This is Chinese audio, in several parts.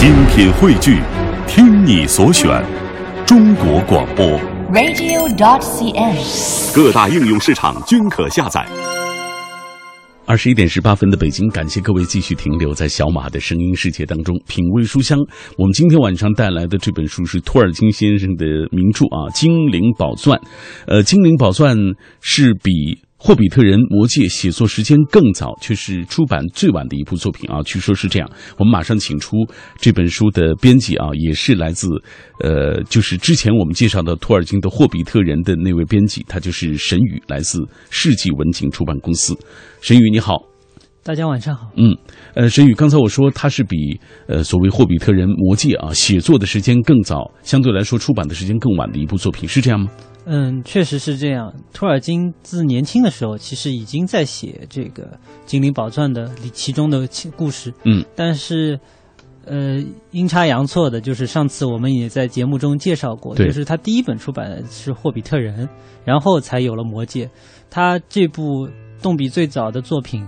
精品汇聚，听你所选，中国广播。radio.dot.cn，。各大应用市场均可下载。二十一点十八分的北京，感谢各位继续停留在小马的声音世界当中，品味书香。我们今天晚上带来的这本书是托尔金先生的名著啊，《精灵宝钻》。呃，《精灵宝钻》是比。霍比特人、魔戒写作时间更早，却是出版最晚的一部作品啊。据说是这样。我们马上请出这本书的编辑啊，也是来自呃，就是之前我们介绍的托尔金的《霍比特人》的那位编辑，他就是沈宇，来自世纪文景出版公司。沈宇你好，大家晚上好。嗯，呃，沈宇，刚才我说他是比呃所谓《霍比特人》《魔戒》啊写作的时间更早，相对来说出版的时间更晚的一部作品，是这样吗？嗯，确实是这样。托尔金自年轻的时候，其实已经在写这个《精灵宝钻》的里其中的故事。嗯，但是，呃，阴差阳错的，就是上次我们也在节目中介绍过，就是他第一本出版的是《霍比特人》，然后才有了《魔戒》。他这部动笔最早的作品。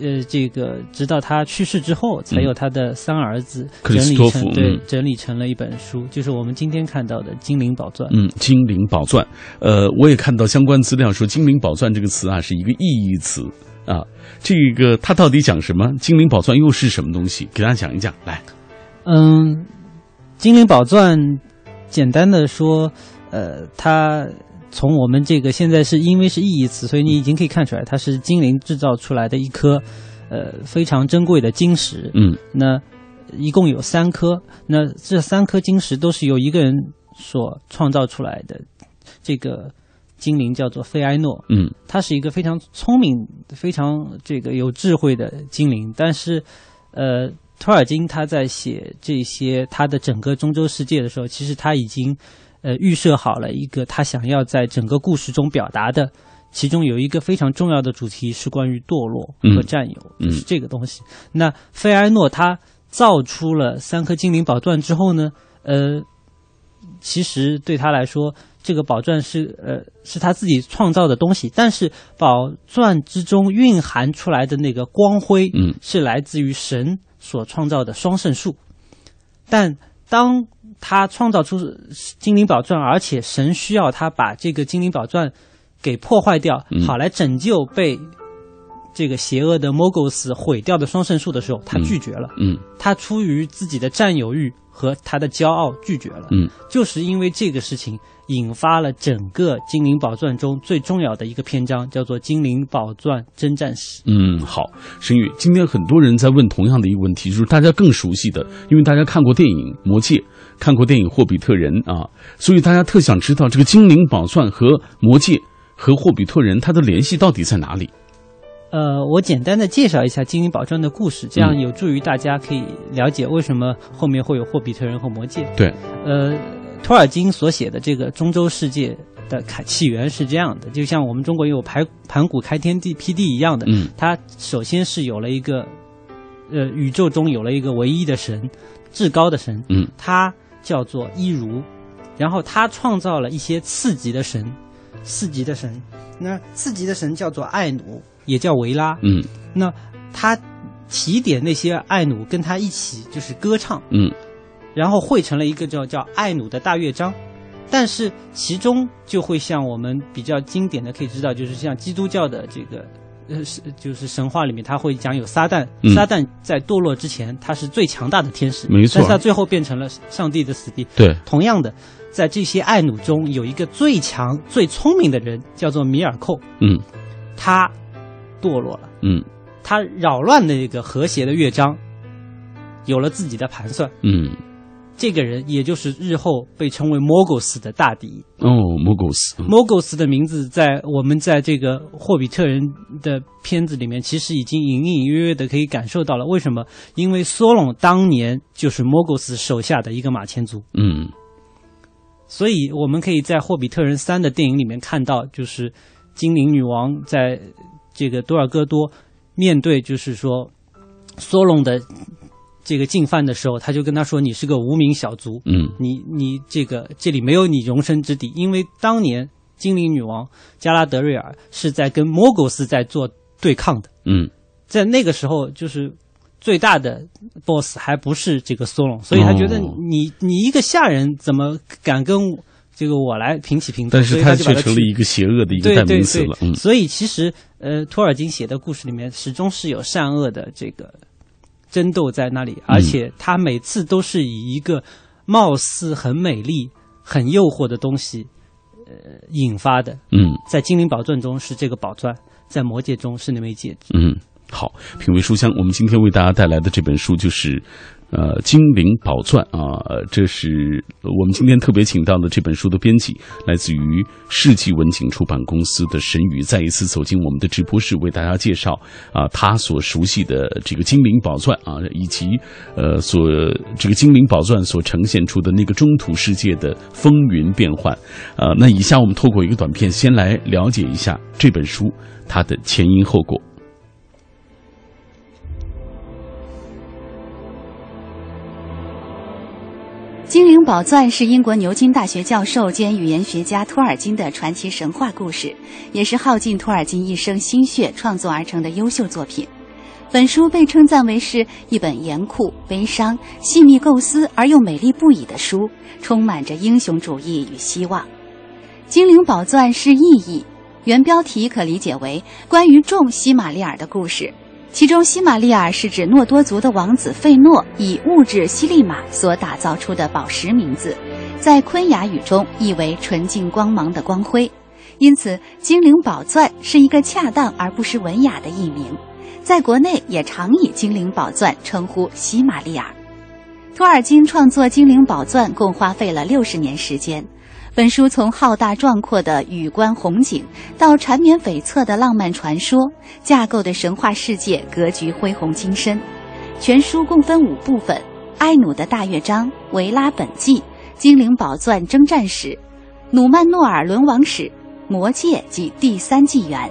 呃，这个直到他去世之后，才有他的三儿子整理成对嗯整理成了一本书，就是我们今天看到的《精灵宝钻》。嗯，精灵宝钻，呃，我也看到相关资料说“精灵宝钻”这个词啊是一个意义词啊。这个它到底讲什么？精灵宝钻又是什么东西？给大家讲一讲。来，嗯，精灵宝钻，简单的说，呃，它从我们这个现在是因为是意义词，所以你已经可以看出来，它是精灵制造出来的一颗，呃，非常珍贵的晶石。嗯那一共有三颗，那这三颗晶石都是由一个人所创造出来的。这个精灵叫做费埃诺，嗯他是一个非常聪明、非常这个有智慧的精灵，但是，呃，托尔金他在写这些他的整个中洲世界的时候，其实他已经呃预设好了一个他想要在整个故事中表达的，其中有一个非常重要的主题是关于堕落和占有，嗯就是这个东西。那费埃诺他造出了三颗精灵宝钻之后呢，呃，其实对他来说，这个宝钻是呃是他自己创造的东西，但是宝钻之中蕴含出来的那个光辉，嗯，是来自于神所创造的双圣树。但当他创造出精灵宝钻，而且神需要他把这个精灵宝钻给破坏掉，嗯好来拯救被这个邪恶的 Mogos 毁掉的双圣树的时候，他嗯拒绝了。嗯他出于自己的占有欲和他的骄傲拒绝了。嗯，就是因为这个事情引发了整个《精灵宝钻》中最重要的一个篇章，叫做《精灵宝钻征战史》。嗯，好，沈宇，今天很多人在问同样的一个问题，就是大家更熟悉的，因为大家看过电影《魔戒》，看过电影《霍比特人》啊，所以大家特想知道这个精灵宝钻和《魔戒》和霍比特人它的联系到底在哪里？呃，我简单的介绍一下《精灵宝钻》的故事，这样有助于大家可以了解为什么后面会有霍比特人和魔戒。对，呃，托尔金所写的这个中洲世界的开起源是这样的，就像我们中国有盘盘古开天地辟地一样的，嗯它首先是有了一个，呃，宇宙中有了一个唯一的神，至高的神，嗯，他叫做伊如，然后他创造了一些次级的神，四级的神，那次级的神叫做艾努，也叫维拉，嗯。那他提点那些艾努跟他一起就是歌唱，嗯。然后汇成了一个叫叫艾努的大乐章。但是其中就会像我们比较经典的可以知道，就是像基督教的这个呃是就是神话里面，他会讲有撒旦，嗯。撒旦在堕落之前他是最强大的天使，没错。但是他最后变成了上帝的死敌。对，同样的，在这些爱奴中有一个最强、最聪明的人，叫做米尔寇，嗯。他堕落了。嗯。他扰乱了一个和谐的乐章，有了自己的盘算。嗯，这个人也就是日后被称为 Mogos 的大敌。哦，莫狗斯，嗯 Mogos 的名字在我们在这个霍比特人的片子里面，其实已经隐隐约约的可以感受到了。为什么？因为索隆当年就是 Mogos 手下的一个马前卒，嗯所以我们可以在《霍比特人三》的电影里面看到，就是精灵女王在这个多尔戈多面对就是说索隆的这个进犯的时候，他就跟他说：“你是个无名小卒，嗯你你这个这里没有你容身之地，因为当年精灵女王加拉德瑞尔是在跟摩狗斯在做对抗的，嗯在那个时候就是最大的 boss 还不是这个索隆，所以他觉得你你一个下人怎么敢跟这个我来平起平坐？但是他却成了一个邪恶的一个代名词了。嗯，所以其实呃，托尔金写的故事里面始终是有善恶的这个争斗在那里，而且他每次都是以一个貌似很美丽、很诱惑的东西呃引发的。嗯，在精灵宝钻中是这个宝钻，在魔戒中是那枚戒指。嗯。好，品味书香，我们今天为大家带来的这本书就是，呃，《精灵宝钻》啊，这是我们今天特别请到的这本书的编辑，来自于世纪文景出版公司的沈宇，再一次走进我们的直播室，为大家介绍啊他所熟悉的这个《精灵宝钻》啊，以及呃所这个《精灵宝钻》所呈现出的那个中土世界的风云变幻。呃，那以下我们透过一个短片，先来了解一下这本书它的前因后果。《精灵宝钻》是英国牛津大学教授兼语言学家托尔金的传奇神话故事，也是耗尽托尔金一生心血创作而成的优秀作品。本书被称赞为是一本严酷、悲伤、细密构思而又美丽不已的书，充满着英雄主义与希望。《精灵宝钻》是意义，原标题可理解为关于众西玛利尔的故事。其中，西玛利尔是指诺多族的王子费诺以物质西利玛所打造出的宝石名字，在昆雅语中意为纯净光芒的光辉，因此精灵宝钻是一个恰当而不失文雅的译名。在国内也常以精灵宝钻称呼西玛利尔。托尔金创作精灵宝钻共花费了六十年时间。本书从浩大壮阔的宇观红景，到缠绵悱恻的浪漫传说，架构的神话世界格局恢宏精深。全书共分五部分：埃努的大乐章、维拉本纪、精灵宝钻征战史、努曼诺尔轮王史、魔戒及第三纪元。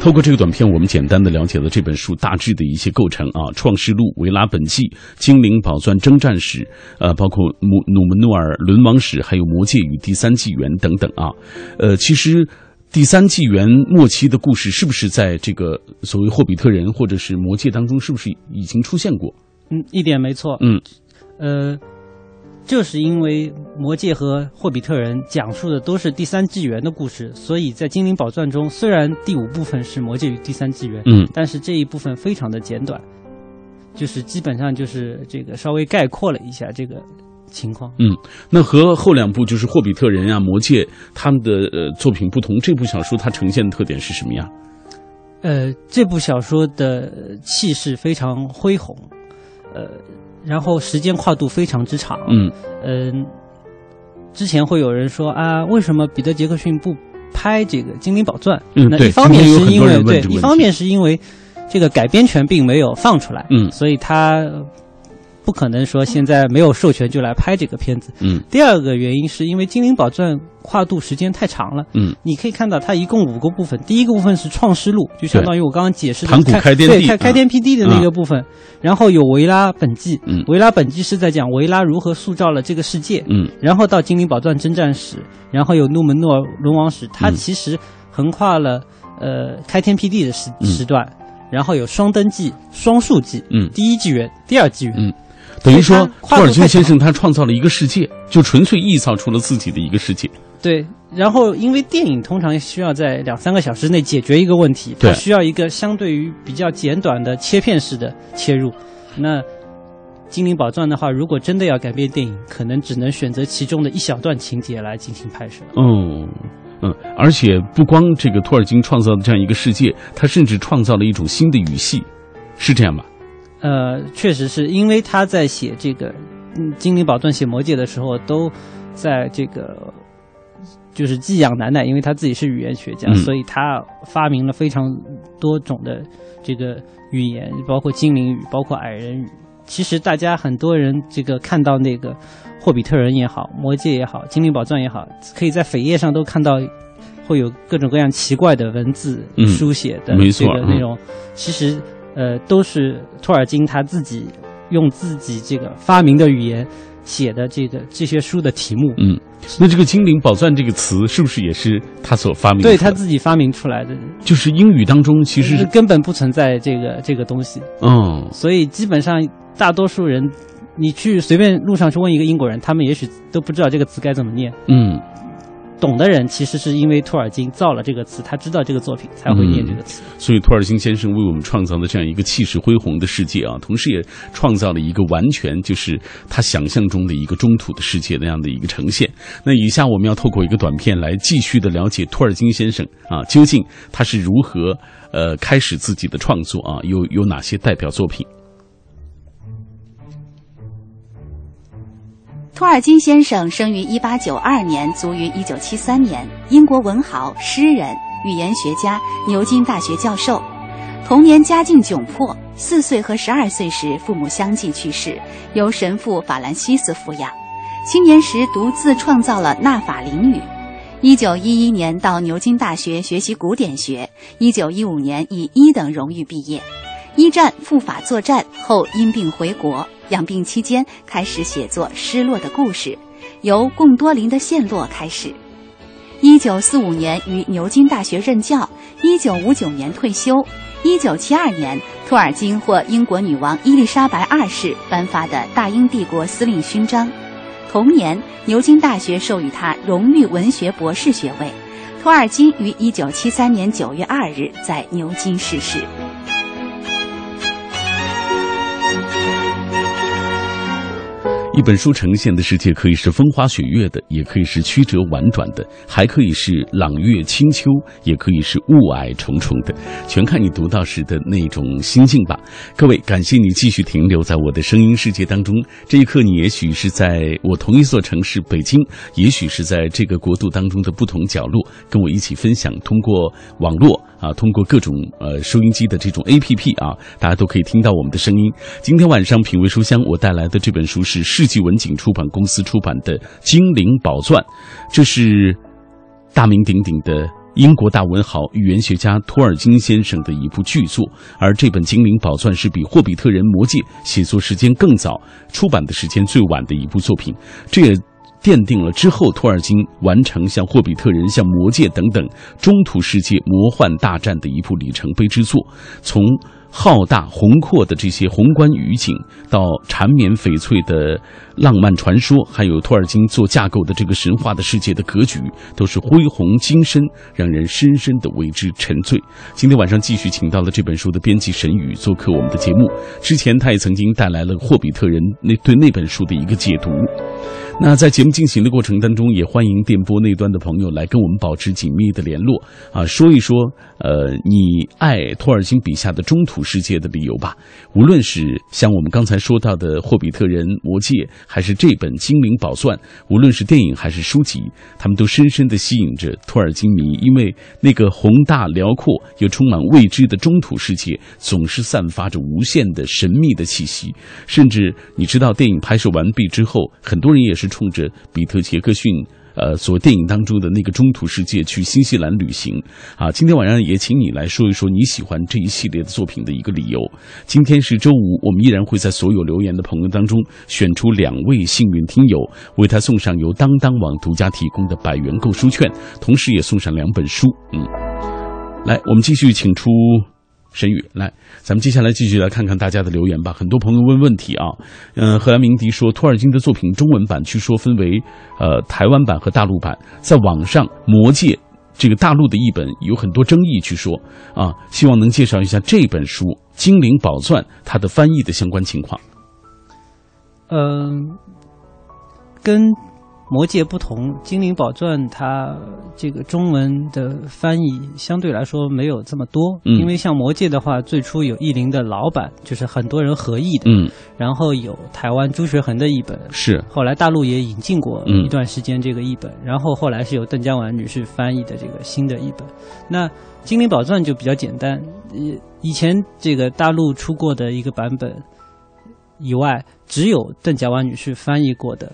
透过这个短片，我们简单的了解了这本书大致的一些构成啊，《创世录》、维拉本纪、精灵宝钻征战史，呃，包括努努门诺尔轮王史，还有魔戒与第三纪元等等啊。呃，其实第三纪元末期的故事是不是在这个所谓霍比特人或者是魔戒当中，是不是已经出现过？嗯，一点没错。嗯，呃。就是因为《魔戒》和《霍比特人》讲述的都是第三纪元的故事，所以在《精灵宝钻》中，虽然第五部分是《魔戒》与第三纪元，嗯，但是这一部分非常的简短，就是基本上就是这个稍微概括了一下这个情况。嗯，那和后两部就是《霍比特人》啊，《魔戒》他们的呃作品不同，这部小说它呈现的特点是什么呀？呃，这部小说的气势非常恢宏，呃。然后时间跨度非常之长，嗯嗯，之前会有人说啊，为什么彼得杰克逊不拍这个《精灵宝钻》？嗯，那一方面是因为对，一方面是因为这个改编权并没有放出来，嗯，所以他。不可能说现在没有授权就来拍这个片子。嗯，第二个原因是因为《精灵宝钻》跨度时间太长了。嗯，你可以看到它一共五个部分，第一个部分是创世录，就相当于我刚刚解释的开对开开天辟地的那个部分。然后有维拉本纪，嗯，维拉本纪是在讲维拉如何塑造了这个世界。嗯，然后到精灵宝钻征战史，然后有努门诺龙王史，它其实横跨了呃开天辟地的时时段。然后有双登记、双数记，嗯，第一纪元、第二纪元，嗯。等于说，托尔金先生他创造了一个世界，就纯粹臆造出了自己的一个世界。对，然后因为电影通常需要在两三个小时内解决一个问题，它需要一个相对于比较简短的切片式的切入。那《精灵宝钻》的话，如果真的要改编电影，可能只能选择其中的一小段情节来进行拍摄。哦，嗯，而且不光这个托尔金创造的这样一个世界，他甚至创造了一种新的语系，是这样吧？呃，确实是因为他在写这个《嗯精灵宝钻》写魔戒的时候，都在这个就是寄养奶奶，因为他自己是语言学家，所以他发明了非常多种的这个语言，包括精灵语，包括矮人语。其实大家很多人这个看到那个霍比特人也好，魔戒也好，精灵宝钻也好，可以在扉页上都看到会有各种各样奇怪的文字书写的这个内容。其实。呃，都是托尔金他自己用自己这个发明的语言写的这个这些书的题目。嗯，那这个“精灵宝钻”这个词是不是也是他所发明？对他自己发明出来的，就是英语当中其实是根本不存在这个这个东西。嗯，所以基本上大多数人，你去随便路上去问一个英国人，他们也许都不知道这个词该怎么念。嗯。懂的人其实是因为托尔金造了这个词，他知道这个作品才会念这个词。所以托尔金先生为我们创造了这样一个气势恢宏的世界啊，同时也创造了一个完全就是他想象中的一个中土的世界那样的一个呈现。那以下我们要透过一个短片来继续的了解托尔金先生啊，究竟他是如何呃开始自己的创作啊，有有哪些代表作品。托尔金先生生于1892年，卒于1973年，英国文豪、诗人、语言学家，牛津大学教授。童年家境窘迫，四岁和十二岁时父母相继去世，由神父法兰西斯抚养。青年时独自创造了纳法林语。1911年到牛津大学学习古典学，1915年以一等荣誉毕业。一战赴法作战后因病回国。养病期间开始写作《失落的故事》，由贡多林的陷落开始。一九四五年于牛津大学任教，一九五九年退休。一九七二年，托尔金获英国女王伊丽莎白二世颁发的大英帝国司令勋章。同年，牛津大学授予他荣誉文学博士学位。托尔金于一九七三年九月二日在牛津逝世。一本书呈现的世界可以是风花雪月的，也可以是曲折婉转的，还可以是朗月清秋，也可以是雾霭重重的，全看你读到时的那种心境吧。各位，感谢你继续停留在我的声音世界当中。这一刻，你也许是在我同一座城市北京，也许是在这个国度当中的不同角落，跟我一起分享。通过网络啊，通过各种呃收音机的这种 APP 啊，大家都可以听到我们的声音。今天晚上品味书香，我带来的这本书是世。纪文景出版公司出版的《精灵宝钻》，这是大名鼎鼎的英国大文豪、语言学家托尔金先生的一部巨作。而这本《精灵宝钻》是比《霍比特人》《魔戒》写作时间更早、出版的时间最晚的一部作品。这也奠定了之后托尔金完成像《霍比特人》、像《魔戒》等等中土世界魔幻大战的一部里程碑之作。从浩大宏阔的这些宏观语景，到缠绵悱恻的浪漫传说，还有托尔金做架构的这个神话的世界的格局，都是恢宏精深，让人深深的为之沉醉。今天晚上继续请到了这本书的编辑沈宇做客我们的节目。之前他也曾经带来了《霍比特人》那对那本书的一个解读。那在节目进行的过程当中，也欢迎电波那端的朋友来跟我们保持紧密的联络啊，说一说呃你爱托尔金笔下的中土世界的理由吧。无论是像我们刚才说到的《霍比特人》《魔戒》，还是这本《精灵宝钻》，无论是电影还是书籍，他们都深深的吸引着托尔金迷，因为那个宏大辽阔又充满未知的中土世界，总是散发着无限的神秘的气息。甚至你知道，电影拍摄完毕之后，很多人也是。冲着比特杰克逊，呃，所电影当中的那个中土世界去新西兰旅行啊！今天晚上也请你来说一说你喜欢这一系列的作品的一个理由。今天是周五，我们依然会在所有留言的朋友当中选出两位幸运听友，为他送上由当当网独家提供的百元购书券，同时也送上两本书。嗯，来，我们继续请出。沈宇，来，咱们接下来继续来看看大家的留言吧。很多朋友问问题啊，嗯，荷兰鸣笛说，托尔金的作品中文版据说分为呃台湾版和大陆版，在网上《魔戒》这个大陆的译本有很多争议，据说啊，希望能介绍一下这本书《精灵宝钻》它的翻译的相关情况。嗯，跟。魔界不同，《精灵宝钻》它这个中文的翻译相对来说没有这么多，因为像魔界的话，最初有译林的老版，就是很多人合译的，嗯，然后有台湾朱学恒的译本，是，后来大陆也引进过一段时间这个译本，然后后来是由邓家婉女士翻译的这个新的译本。那《精灵宝钻》就比较简单，以以前这个大陆出过的一个版本以外，只有邓家婉女士翻译过的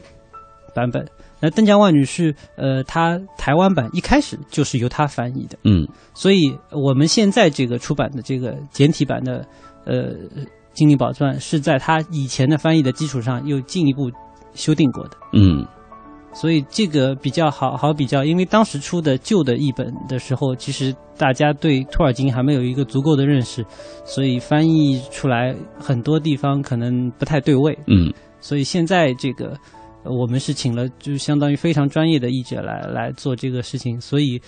版本。那邓家万女士，呃，她台湾版一开始就是由她翻译的，嗯，所以我们现在这个出版的这个简体版的，呃，《精灵宝钻》是在她以前的翻译的基础上又进一步修订过的，嗯，所以这个比较好好比较，因为当时出的旧的译本的时候，其实大家对托尔金还没有一个足够的认识，所以翻译出来很多地方可能不太对位。嗯，所以现在这个我们是请了，就相当于非常专业的译者来来做这个事情，所以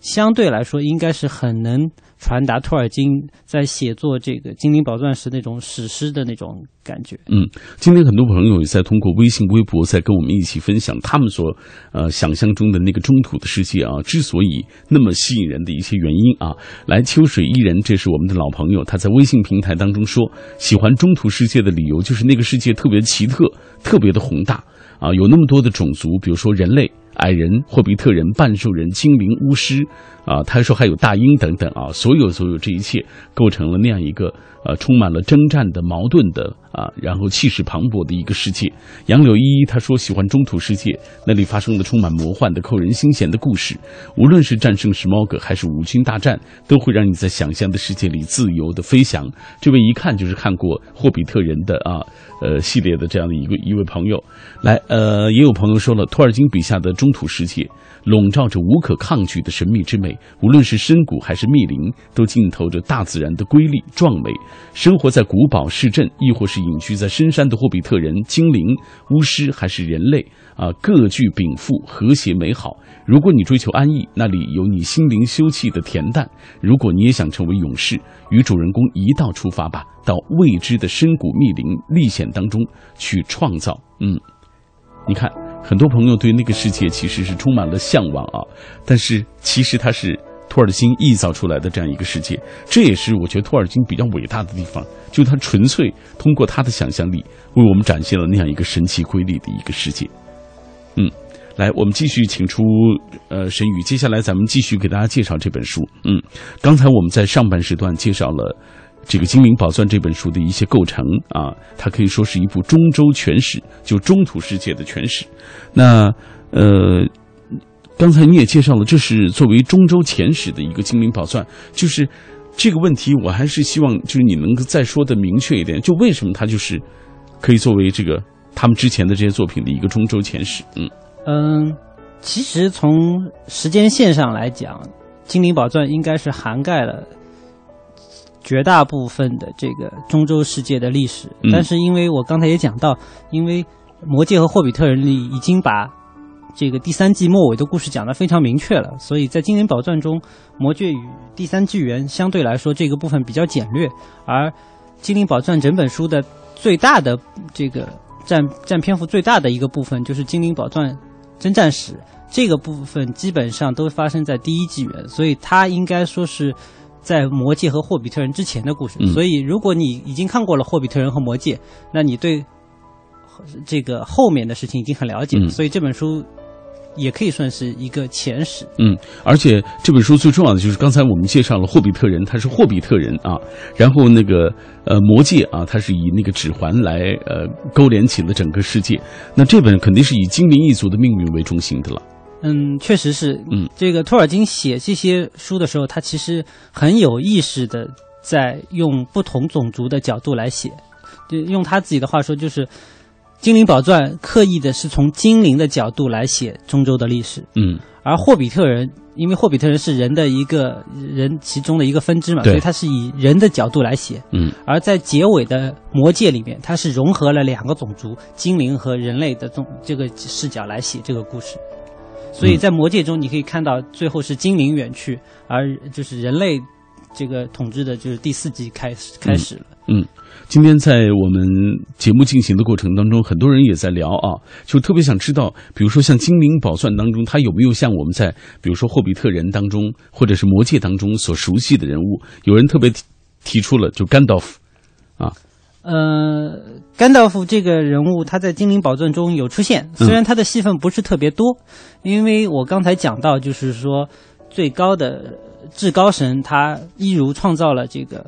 相对来说应该是很能。传达托尔金在写作这个《精灵宝钻》时那种史诗的那种感觉。嗯，今天很多朋友也在通过微信、微博在跟我们一起分享他们所呃想象中的那个中土的世界啊，之所以那么吸引人的一些原因啊。来，秋水伊人，这是我们的老朋友，他在微信平台当中说，喜欢中土世界的理由就是那个世界特别奇特，特别的宏大啊，有那么多的种族，比如说人类。矮人、霍比特人、半兽人、精灵、巫师，啊，他说还有大鹰等等啊，所有所有这一切构成了那样一个呃充满了征战的、矛盾的啊，然后气势磅礴的一个世界。杨柳依依他说喜欢中土世界，那里发生的充满魔幻的、扣人心弦的故事，无论是战胜史猫哥还是五军大战，都会让你在想象的世界里自由的飞翔。这位一看就是看过霍比特人的啊。呃，系列的这样的一个一位朋友，来，呃，也有朋友说了，托尔金笔下的中土世界笼罩着无可抗拒的神秘之美，无论是深谷还是密林，都浸透着大自然的瑰丽壮美。生活在古堡市镇，亦或是隐居在深山的霍比特人、精灵、巫师，还是人类。啊，各具禀赋，和谐美好。如果你追求安逸，那里有你心灵休憩的恬淡；如果你也想成为勇士，与主人公一道出发吧，到未知的深谷密林历险当中去创造。嗯，你看，很多朋友对那个世界其实是充满了向往啊，但是其实它是托尔金臆造出来的这样一个世界。这也是我觉得托尔金比较伟大的地方，就他纯粹通过他的想象力，为我们展现了那样一个神奇瑰丽的一个世界。嗯，来，我们继续请出呃神宇。接下来咱们继续给大家介绍这本书。嗯，刚才我们在上半时段介绍了这个《精灵宝钻》这本书的一些构成啊，它可以说是一部中州全史，就中土世界的全史。那呃，刚才你也介绍了，这是作为中州前史的一个《精灵宝钻》，就是这个问题，我还是希望就是你能够再说的明确一点，就为什么它就是可以作为这个。他们之前的这些作品的一个中州前史，嗯嗯，其实从时间线上来讲，《精灵宝钻》应该是涵盖了绝大部分的这个中州世界的历史。但是，因为我刚才也讲到，因为《魔戒》和《霍比特人》里已经把这个第三季末尾的故事讲得非常明确了，所以在《精灵宝钻》中，《魔戒》与第三纪元相对来说这个部分比较简略，而《精灵宝钻》整本书的最大的这个。占占篇幅最大的一个部分就是精灵宝钻征战史，这个部分基本上都发生在第一纪元，所以它应该说是在魔戒和霍比特人之前的故事。所以如果你已经看过了霍比特人和魔戒，那你对这个后面的事情已经很了解，所以这本书。也可以算是一个前史。嗯，而且这本书最重要的就是刚才我们介绍了霍比特人，他是霍比特人啊。然后那个呃魔戒啊，它是以那个指环来呃勾连起了整个世界。那这本肯定是以精灵一族的命运为中心的了。嗯，确实是。嗯，这个托尔金写这些书的时候，他其实很有意识的在用不同种族的角度来写。就用他自己的话说，就是。《精灵宝钻》刻意的是从精灵的角度来写中州的历史，嗯，而霍比特人，因为霍比特人是人的一个人其中的一个分支嘛，所以他是以人的角度来写，嗯，而在结尾的魔戒里面，它是融合了两个种族精灵和人类的种这个视角来写这个故事，所以在魔界中你可以看到最后是精灵远去，而就是人类这个统治的就是第四季开始开始了，嗯。今天在我们节目进行的过程当中，很多人也在聊啊，就特别想知道，比如说像《精灵宝钻》当中，它有没有像我们在比如说《霍比特人》当中，或者是《魔戒》当中所熟悉的人物？有人特别提提出了，就甘道夫啊，呃，甘道夫这个人物他在《精灵宝钻》中有出现，虽然他的戏份不是特别多，因为我刚才讲到，就是说最高的至高神他一如创造了这个。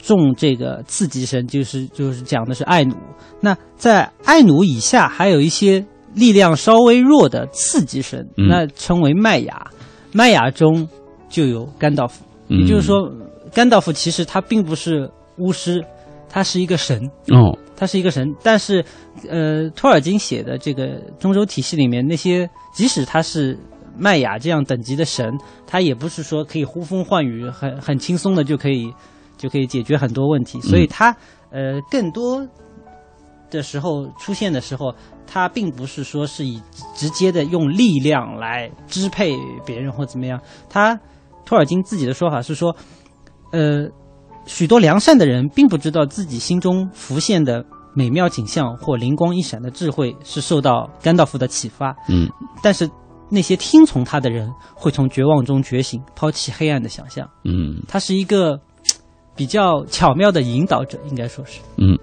众这个次级神就是就是讲的是艾努，那在艾努以下还有一些力量稍微弱的次级神，那称为麦雅，麦雅中就有甘道夫，也就是说甘道夫其实他并不是巫师，他是一个神哦，他是一个神。但是，呃，托尔金写的这个中州体系里面那些，即使他是麦雅这样等级的神，他也不是说可以呼风唤雨，很很轻松的就可以就可以解决很多问题。所以，他呃更多的时候出现的时候，他并不是说是以直接的用力量来支配别人或怎么样。他托尔金自己的说法是说，呃。许多良善的人并不知道自己心中浮现的美妙景象或灵光一闪的智慧是受到甘道夫的启发。嗯，但是那些听从他的人会从绝望中觉醒，抛弃黑暗的想象。嗯，他是一个比较巧妙的引导者，应该说是。嗯，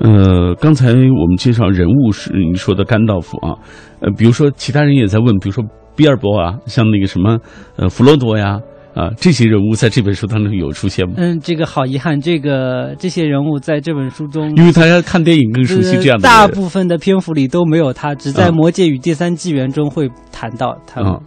呃，刚才我们介绍人物是你说的甘道夫啊，呃，比如说其他人也在问，比如说比尔博啊，像那个什么呃弗罗多呀。啊，这些人物在这本书当中有出现吗？嗯，这个好遗憾，这个这些人物在这本书中，因为大家看电影更熟悉这样的。大部分的篇幅里都没有他，只在《魔戒与第三纪元》中会谈到他。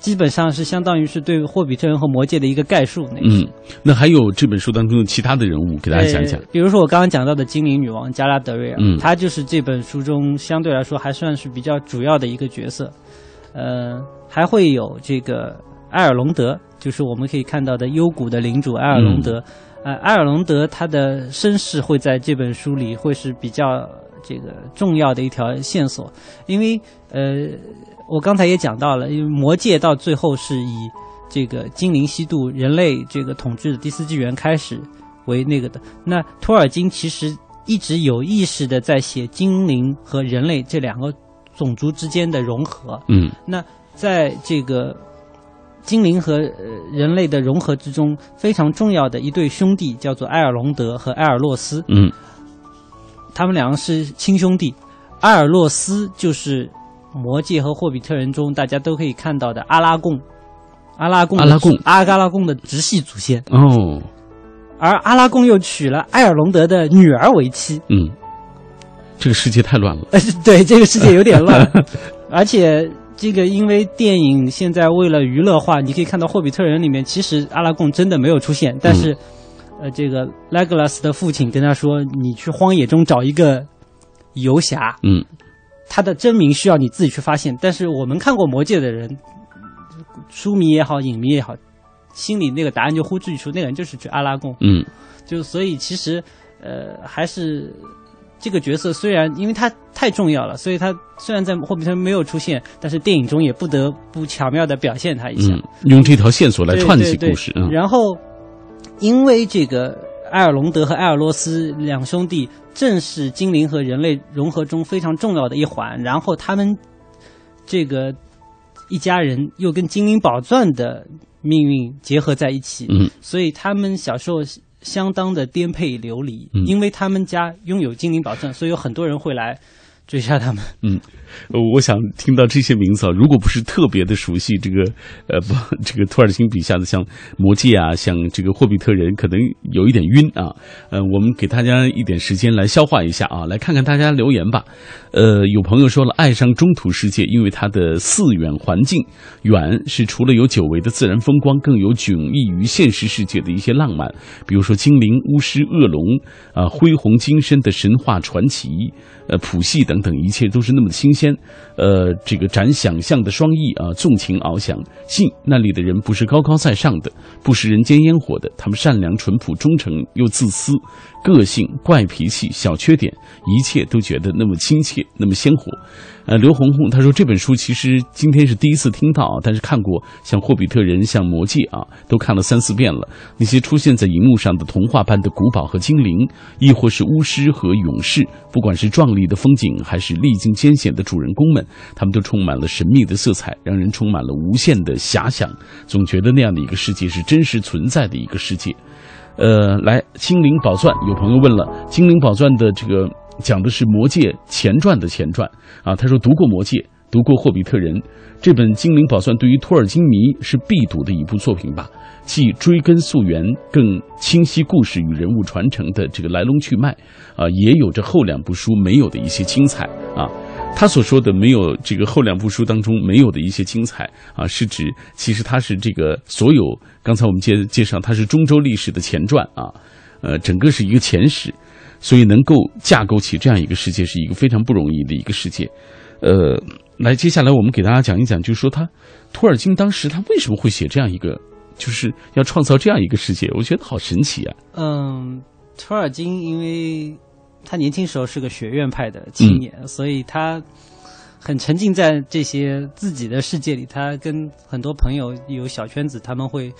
基本上是相当于是对霍比特人和魔戒的一个概述。嗯，那还有这本书当中的其他的人物，给大家讲讲。比如说我刚刚讲到的精灵女王加拉德瑞尔，嗯，她就是这本书中相对来说还算是比较主要的一个角色。呃，还会有这个埃尔隆德。就是我们可以看到的幽谷的领主埃尔隆德，呃，埃尔隆德他的身世会在这本书里会是比较这个重要的一条线索，因为呃，我刚才也讲到了，因为魔界到最后是以这个精灵西渡人类这个统治的第四纪元开始为那个的，那托尔金其实一直有意识的在写精灵和人类这两个种族之间的融合，嗯，那在这个。精灵和人类的融合之中，非常重要的一对兄弟叫做埃尔隆德和埃尔洛斯。嗯，他们两个是亲兄弟。埃尔洛斯就是魔戒和霍比特人中大家都可以看到的阿拉贡，阿拉贡，阿拉贡，阿嘎拉贡的直系祖先。哦，而阿拉贡又娶了埃尔隆德的女儿为妻。嗯，这个世界太乱了。对，这个世界有点乱，而且。这个因为电影现在为了娱乐化，你可以看到《霍比特人》里面其实阿拉贡真的没有出现，但是，呃，这个莱格拉斯的父亲跟他说：“你去荒野中找一个游侠，嗯，他的真名需要你自己去发现。”但是我们看过《魔戒》的人，书迷也好，影迷也好，心里那个答案就呼之欲出，那个人就是去阿拉贡，嗯，就所以其实，呃，还是。这个角色虽然因为他太重要了，所以他虽然在霍比特没有出现，但是电影中也不得不巧妙的表现他一下，用这条线索来串起故事。然后，因为这个埃尔隆德和埃尔罗斯两兄弟正是精灵和人类融合中非常重要的一环，然后他们这个一家人又跟精灵宝钻的命运结合在一起，嗯，所以他们小时候。相当的颠沛流离，因为他们家拥有精灵宝藏，所以有很多人会来追杀他们。嗯。我想听到这些名字啊，如果不是特别的熟悉这个，呃，不，这个托尔金笔下的像魔戒啊，像这个霍比特人，可能有一点晕啊。呃，我们给大家一点时间来消化一下啊，来看看大家留言吧。呃，有朋友说了，爱上中土世界，因为它的四远环境，远是除了有久违的自然风光，更有迥异于现实世界的一些浪漫，比如说精灵、巫师、恶龙啊，恢宏精深的神话传奇，呃，谱系等等，一切都是那么的新鲜。呃，这个展想象的双翼啊，纵情翱翔。信那里的人不是高高在上的，不食人间烟火的，他们善良、淳朴、忠诚又自私，个性、怪脾气、小缺点，一切都觉得那么亲切，那么鲜活。呃，刘红红他说这本书其实今天是第一次听到，但是看过像《霍比特人》、像《魔戒》啊，都看了三四遍了。那些出现在荧幕上的童话般的古堡和精灵，亦或是巫师和勇士，不管是壮丽的风景，还是历经艰险的主人公们，他们都充满了神秘的色彩，让人充满了无限的遐想，总觉得那样的一个世界是真实存在的一个世界。呃，来，《精灵宝钻》，有朋友问了，《精灵宝钻》的这个。讲的是《魔戒》前传的前传啊，他说读过《魔戒》，读过《霍比特人》，这本《精灵宝钻》对于托尔金迷是必读的一部作品吧，既追根溯源，更清晰故事与人物传承的这个来龙去脉啊，也有着后两部书没有的一些精彩啊。他所说的没有这个后两部书当中没有的一些精彩啊，是指其实它是这个所有刚才我们介介绍它是中州历史的前传啊，呃，整个是一个前史。所以能够架构起这样一个世界是一个非常不容易的一个世界。呃，来，接下来我们给大家讲一讲，就是说他托尔金当时他为什么会写这样一个，就是要创造这样一个世界？我觉得好神奇啊。嗯，托尔金因为他年轻时候是个学院派的青年，所以他很沉浸在这些自己的世界里。他跟很多朋友有小圈子，他们会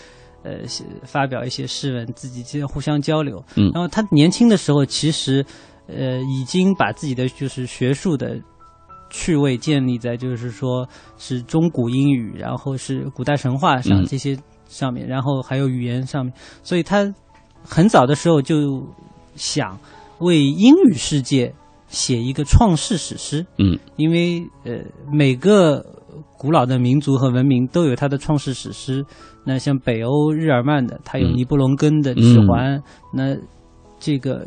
呃发表一些诗文，自己之间互相交流。嗯，然后他年轻的时候其实呃已经把自己的就是学术的。趣味建立在就是说是中古英语，然后是古代神话上这些上面，然后还有语言上面，所以他很早的时候就想为英语世界写一个创世史诗。嗯，因为呃每个古老的民族和文明都有它的创世史诗。那像北欧日耳曼的，它有尼布龙根的指环。那这个。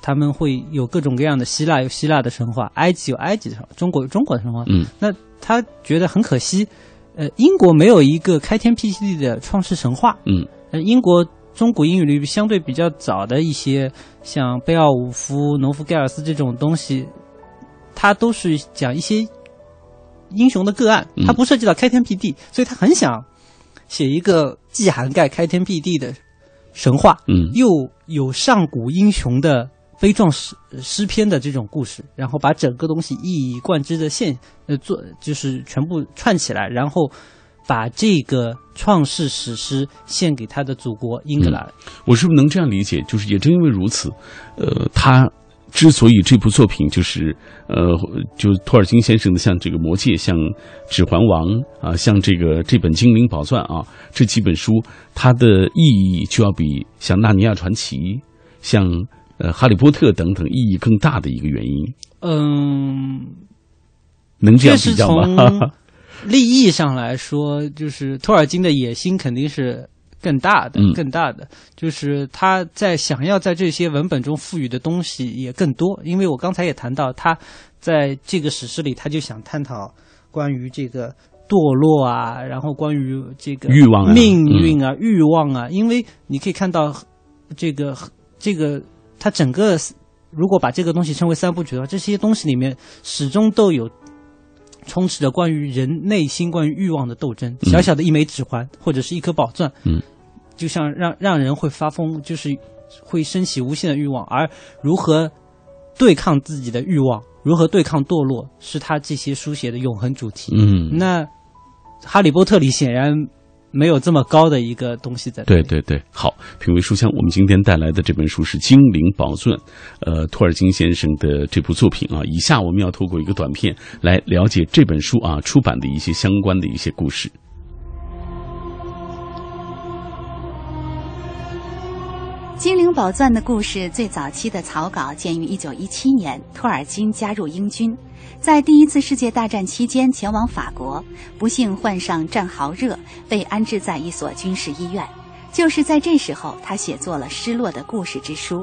他们会有各种各样的希腊有希腊的神话，埃及有埃及的神话，中国有中国的神话。嗯，那他觉得很可惜，呃，英国没有一个开天辟地的创世神话。嗯，呃，英国中古英语里相对比较早的一些，像贝奥武夫、农夫盖尔斯这种东西，它都是讲一些英雄的个案，它不涉及到开天辟地，所以他很想写一个既涵盖开天辟地的神话，嗯，又有上古英雄的。悲壮诗诗篇的这种故事，然后把整个东西一以贯之的现呃做就是全部串起来，然后把这个创世史诗献给他的祖国英格兰。我是不是能这样理解？就是也正因为如此，呃，他之所以这部作品就是呃，就托尔金先生的像这个《魔戒》、像《指环王》啊，像这个这本《精灵宝钻》啊，这几本书，它的意义就要比像《纳尼亚传奇》像。呃，《哈利波特》等等意义更大的一个原因，嗯，能这样比较吗？利益上来说，就是托尔金的野心肯定是更大的，更大的，就是他在想要在这些文本中赋予的东西也更多。因为我刚才也谈到，他在这个史诗里，他就想探讨关于这个堕落啊，然后关于这个欲望、命运啊、欲望啊。因为你可以看到这个这个。他整个，如果把这个东西称为三部曲的话，这些东西里面始终都有充斥着关于人内心、关于欲望的斗争。小小的一枚指环或者是一颗宝钻，嗯，就像让让人会发疯，就是会升起无限的欲望。而如何对抗自己的欲望，如何对抗堕落，是他这些书写的永恒主题。嗯，那《哈利波特》里显然。没有这么高的一个东西在。对对对，好，品味书香，我们今天带来的这本书是《精灵宝钻》，呃，托尔金先生的这部作品啊。以下我们要透过一个短片来了解这本书啊出版的一些相关的一些故事。《精灵宝钻》的故事最早期的草稿见于一九一七年，托尔金加入英军。在第一次世界大战期间，前往法国，不幸患上战壕热，被安置在一所军事医院。就是在这时候，他写作了《失落的故事之书》。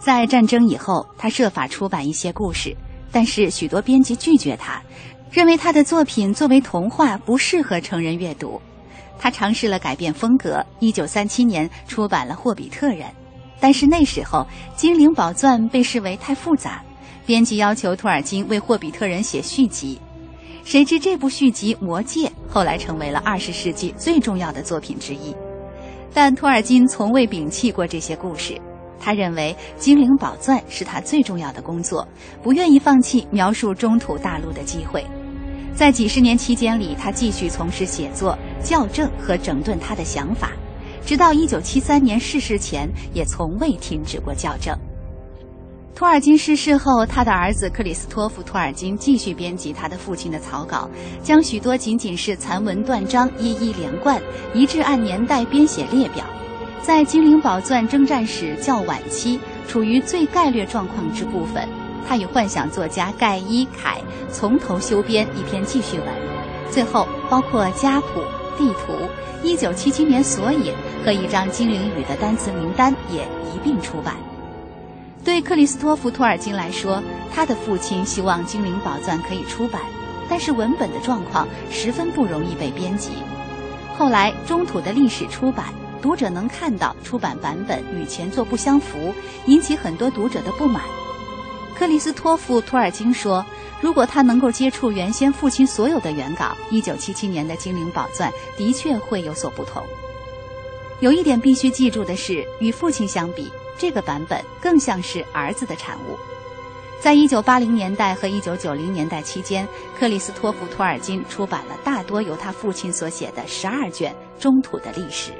在战争以后，他设法出版一些故事，但是许多编辑拒绝他，认为他的作品作为童话不适合成人阅读。他尝试了改变风格，一九三七年出版了《霍比特人》，但是那时候《精灵宝钻》被视为太复杂。编辑要求托尔金为《霍比特人》写续集，谁知这部续集《魔戒》后来成为了二十世纪最重要的作品之一。但托尔金从未摒弃过这些故事，他认为《精灵宝钻》是他最重要的工作，不愿意放弃描述中土大陆的机会。在几十年期间里，他继续从事写作、校正和整顿他的想法，直到1973年逝世前，也从未停止过校正。托尔金逝世后，他的儿子克里斯托弗·托尔金继续编辑他的父亲的草稿，将许多仅仅是残文断章一一连贯，一致按年代编写列表。在《精灵宝钻》征战史较晚期，处于最概略状况之部分，他与幻想作家盖伊·凯从头修编一篇记叙文，最后包括家谱、地图、1977年索引和一张精灵语的单词名单也一并出版。对克里斯托弗·托尔金来说，他的父亲希望《精灵宝钻》可以出版，但是文本的状况十分不容易被编辑。后来，中土的历史出版，读者能看到出版版本与前作不相符，引起很多读者的不满。克里斯托弗·托尔金说：“如果他能够接触原先父亲所有的原稿，1977年的《精灵宝钻》的确会有所不同。有一点必须记住的是，与父亲相比，这个版本更像是儿子的产物。”在一九八零年代和一九九零年代期间，克里斯托弗·托尔金出版了大多由他父亲所写的十二卷中土的历史。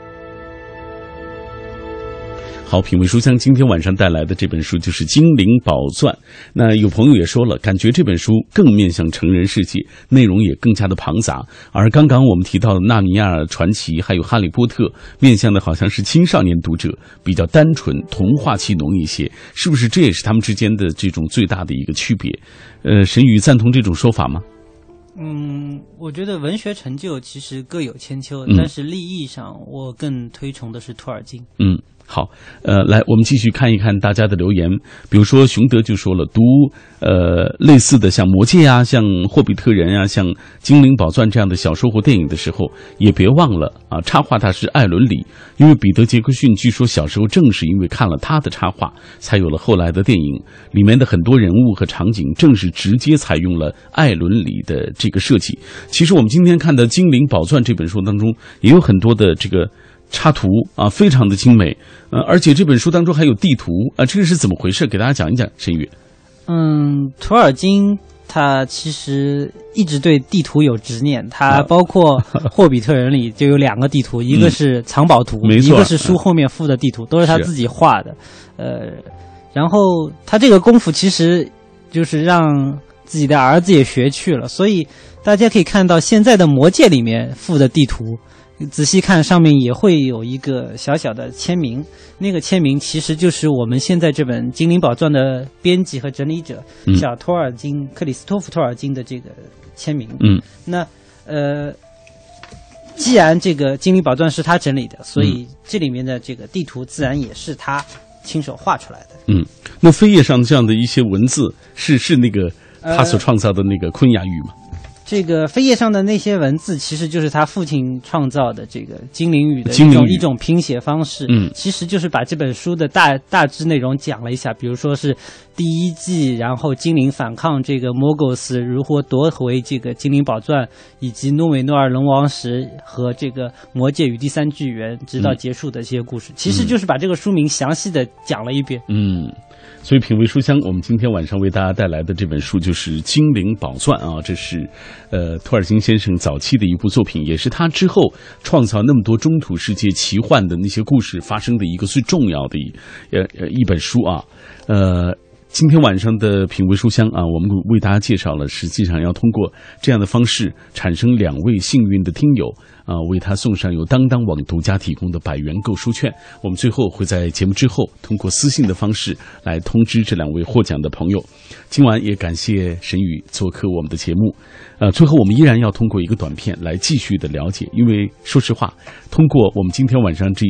好，品味书香今天晚上带来的这本书就是《精灵宝钻》。那有朋友也说了，感觉这本书更面向成人世界，内容也更加的庞杂。而刚刚我们提到的《纳尼亚传奇》还有《哈利波特》，面向的好像是青少年读者，比较单纯，童话气浓一些。是不是这也是他们之间的这种最大的一个区别？呃，神宇赞同这种说法吗？嗯，我觉得文学成就其实各有千秋，但是立意上，我更推崇的是托尔金。嗯。好，呃，来，我们继续看一看大家的留言。比如说，熊德就说了，读呃类似的像《魔戒》啊、像《霍比特人》啊、像《精灵宝钻》这样的小说或电影的时候，也别忘了啊，插画大师艾伦里，因为彼得杰克逊据说小时候正是因为看了他的插画，才有了后来的电影。里面的很多人物和场景，正是直接采用了艾伦里的这个设计。其实我们今天看的《精灵宝钻》这本书当中，也有很多的这个。插图啊，非常的精美，呃，而且这本书当中还有地图啊，这个是怎么回事？给大家讲一讲。申宇，嗯，托尔金他其实一直对地图有执念，他包括《霍比特人》里就有两个地图，一个是藏宝图，一个是书后面附的地图，都是他自己画的。呃，然后他这个功夫其实就是让自己的儿子也学去了，所以大家可以看到现在的《魔戒》里面附的地图。仔细看，上面也会有一个小小的签名，那个签名其实就是我们现在这本《精灵宝钻》的编辑和整理者小托尔金克里斯托弗托尔金的这个签名。嗯，那呃，既然这个《精灵宝钻》是他整理的，所以这里面的这个地图自然也是他亲手画出来的。嗯，那扉页上这样的一些文字是是那个他所创造的那个昆雅语吗？这个扉页上的那些文字，其实就是他父亲创造的这个精灵语的一种一种拼写方式。嗯，其实就是把这本书的大大致内容讲了一下，比如说是第一季，然后精灵反抗这个魔苟斯，如何夺回这个精灵宝钻，以及诺美诺尔龙王石和这个魔戒与第三纪元直到结束的这些故事，其实就是把这个书名详细的讲了一遍。嗯。所以，品味书香，我们今天晚上为大家带来的这本书就是《精灵宝钻》啊，这是，呃，托尔金先生早期的一部作品，也是他之后创造那么多中土世界奇幻的那些故事发生的一个最重要的一，呃呃一本书啊，呃。今天晚上的品味书香啊，我们为大家介绍了，实际上要通过这样的方式产生两位幸运的听友啊，为他送上由当当网独家提供的百元购书券。我们最后会在节目之后通过私信的方式来通知这两位获奖的朋友。今晚也感谢沈宇做客我们的节目。呃，最后我们依然要通过一个短片来继续的了解，因为说实话，通过我们今天晚上这。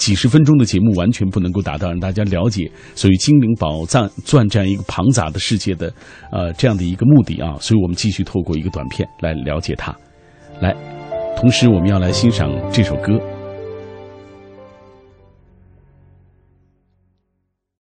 几十分钟的节目完全不能够达到让大家了解所以精灵宝藏钻这样一个庞杂的世界的，呃，这样的一个目的啊，所以我们继续透过一个短片来了解它。来，同时我们要来欣赏这首歌。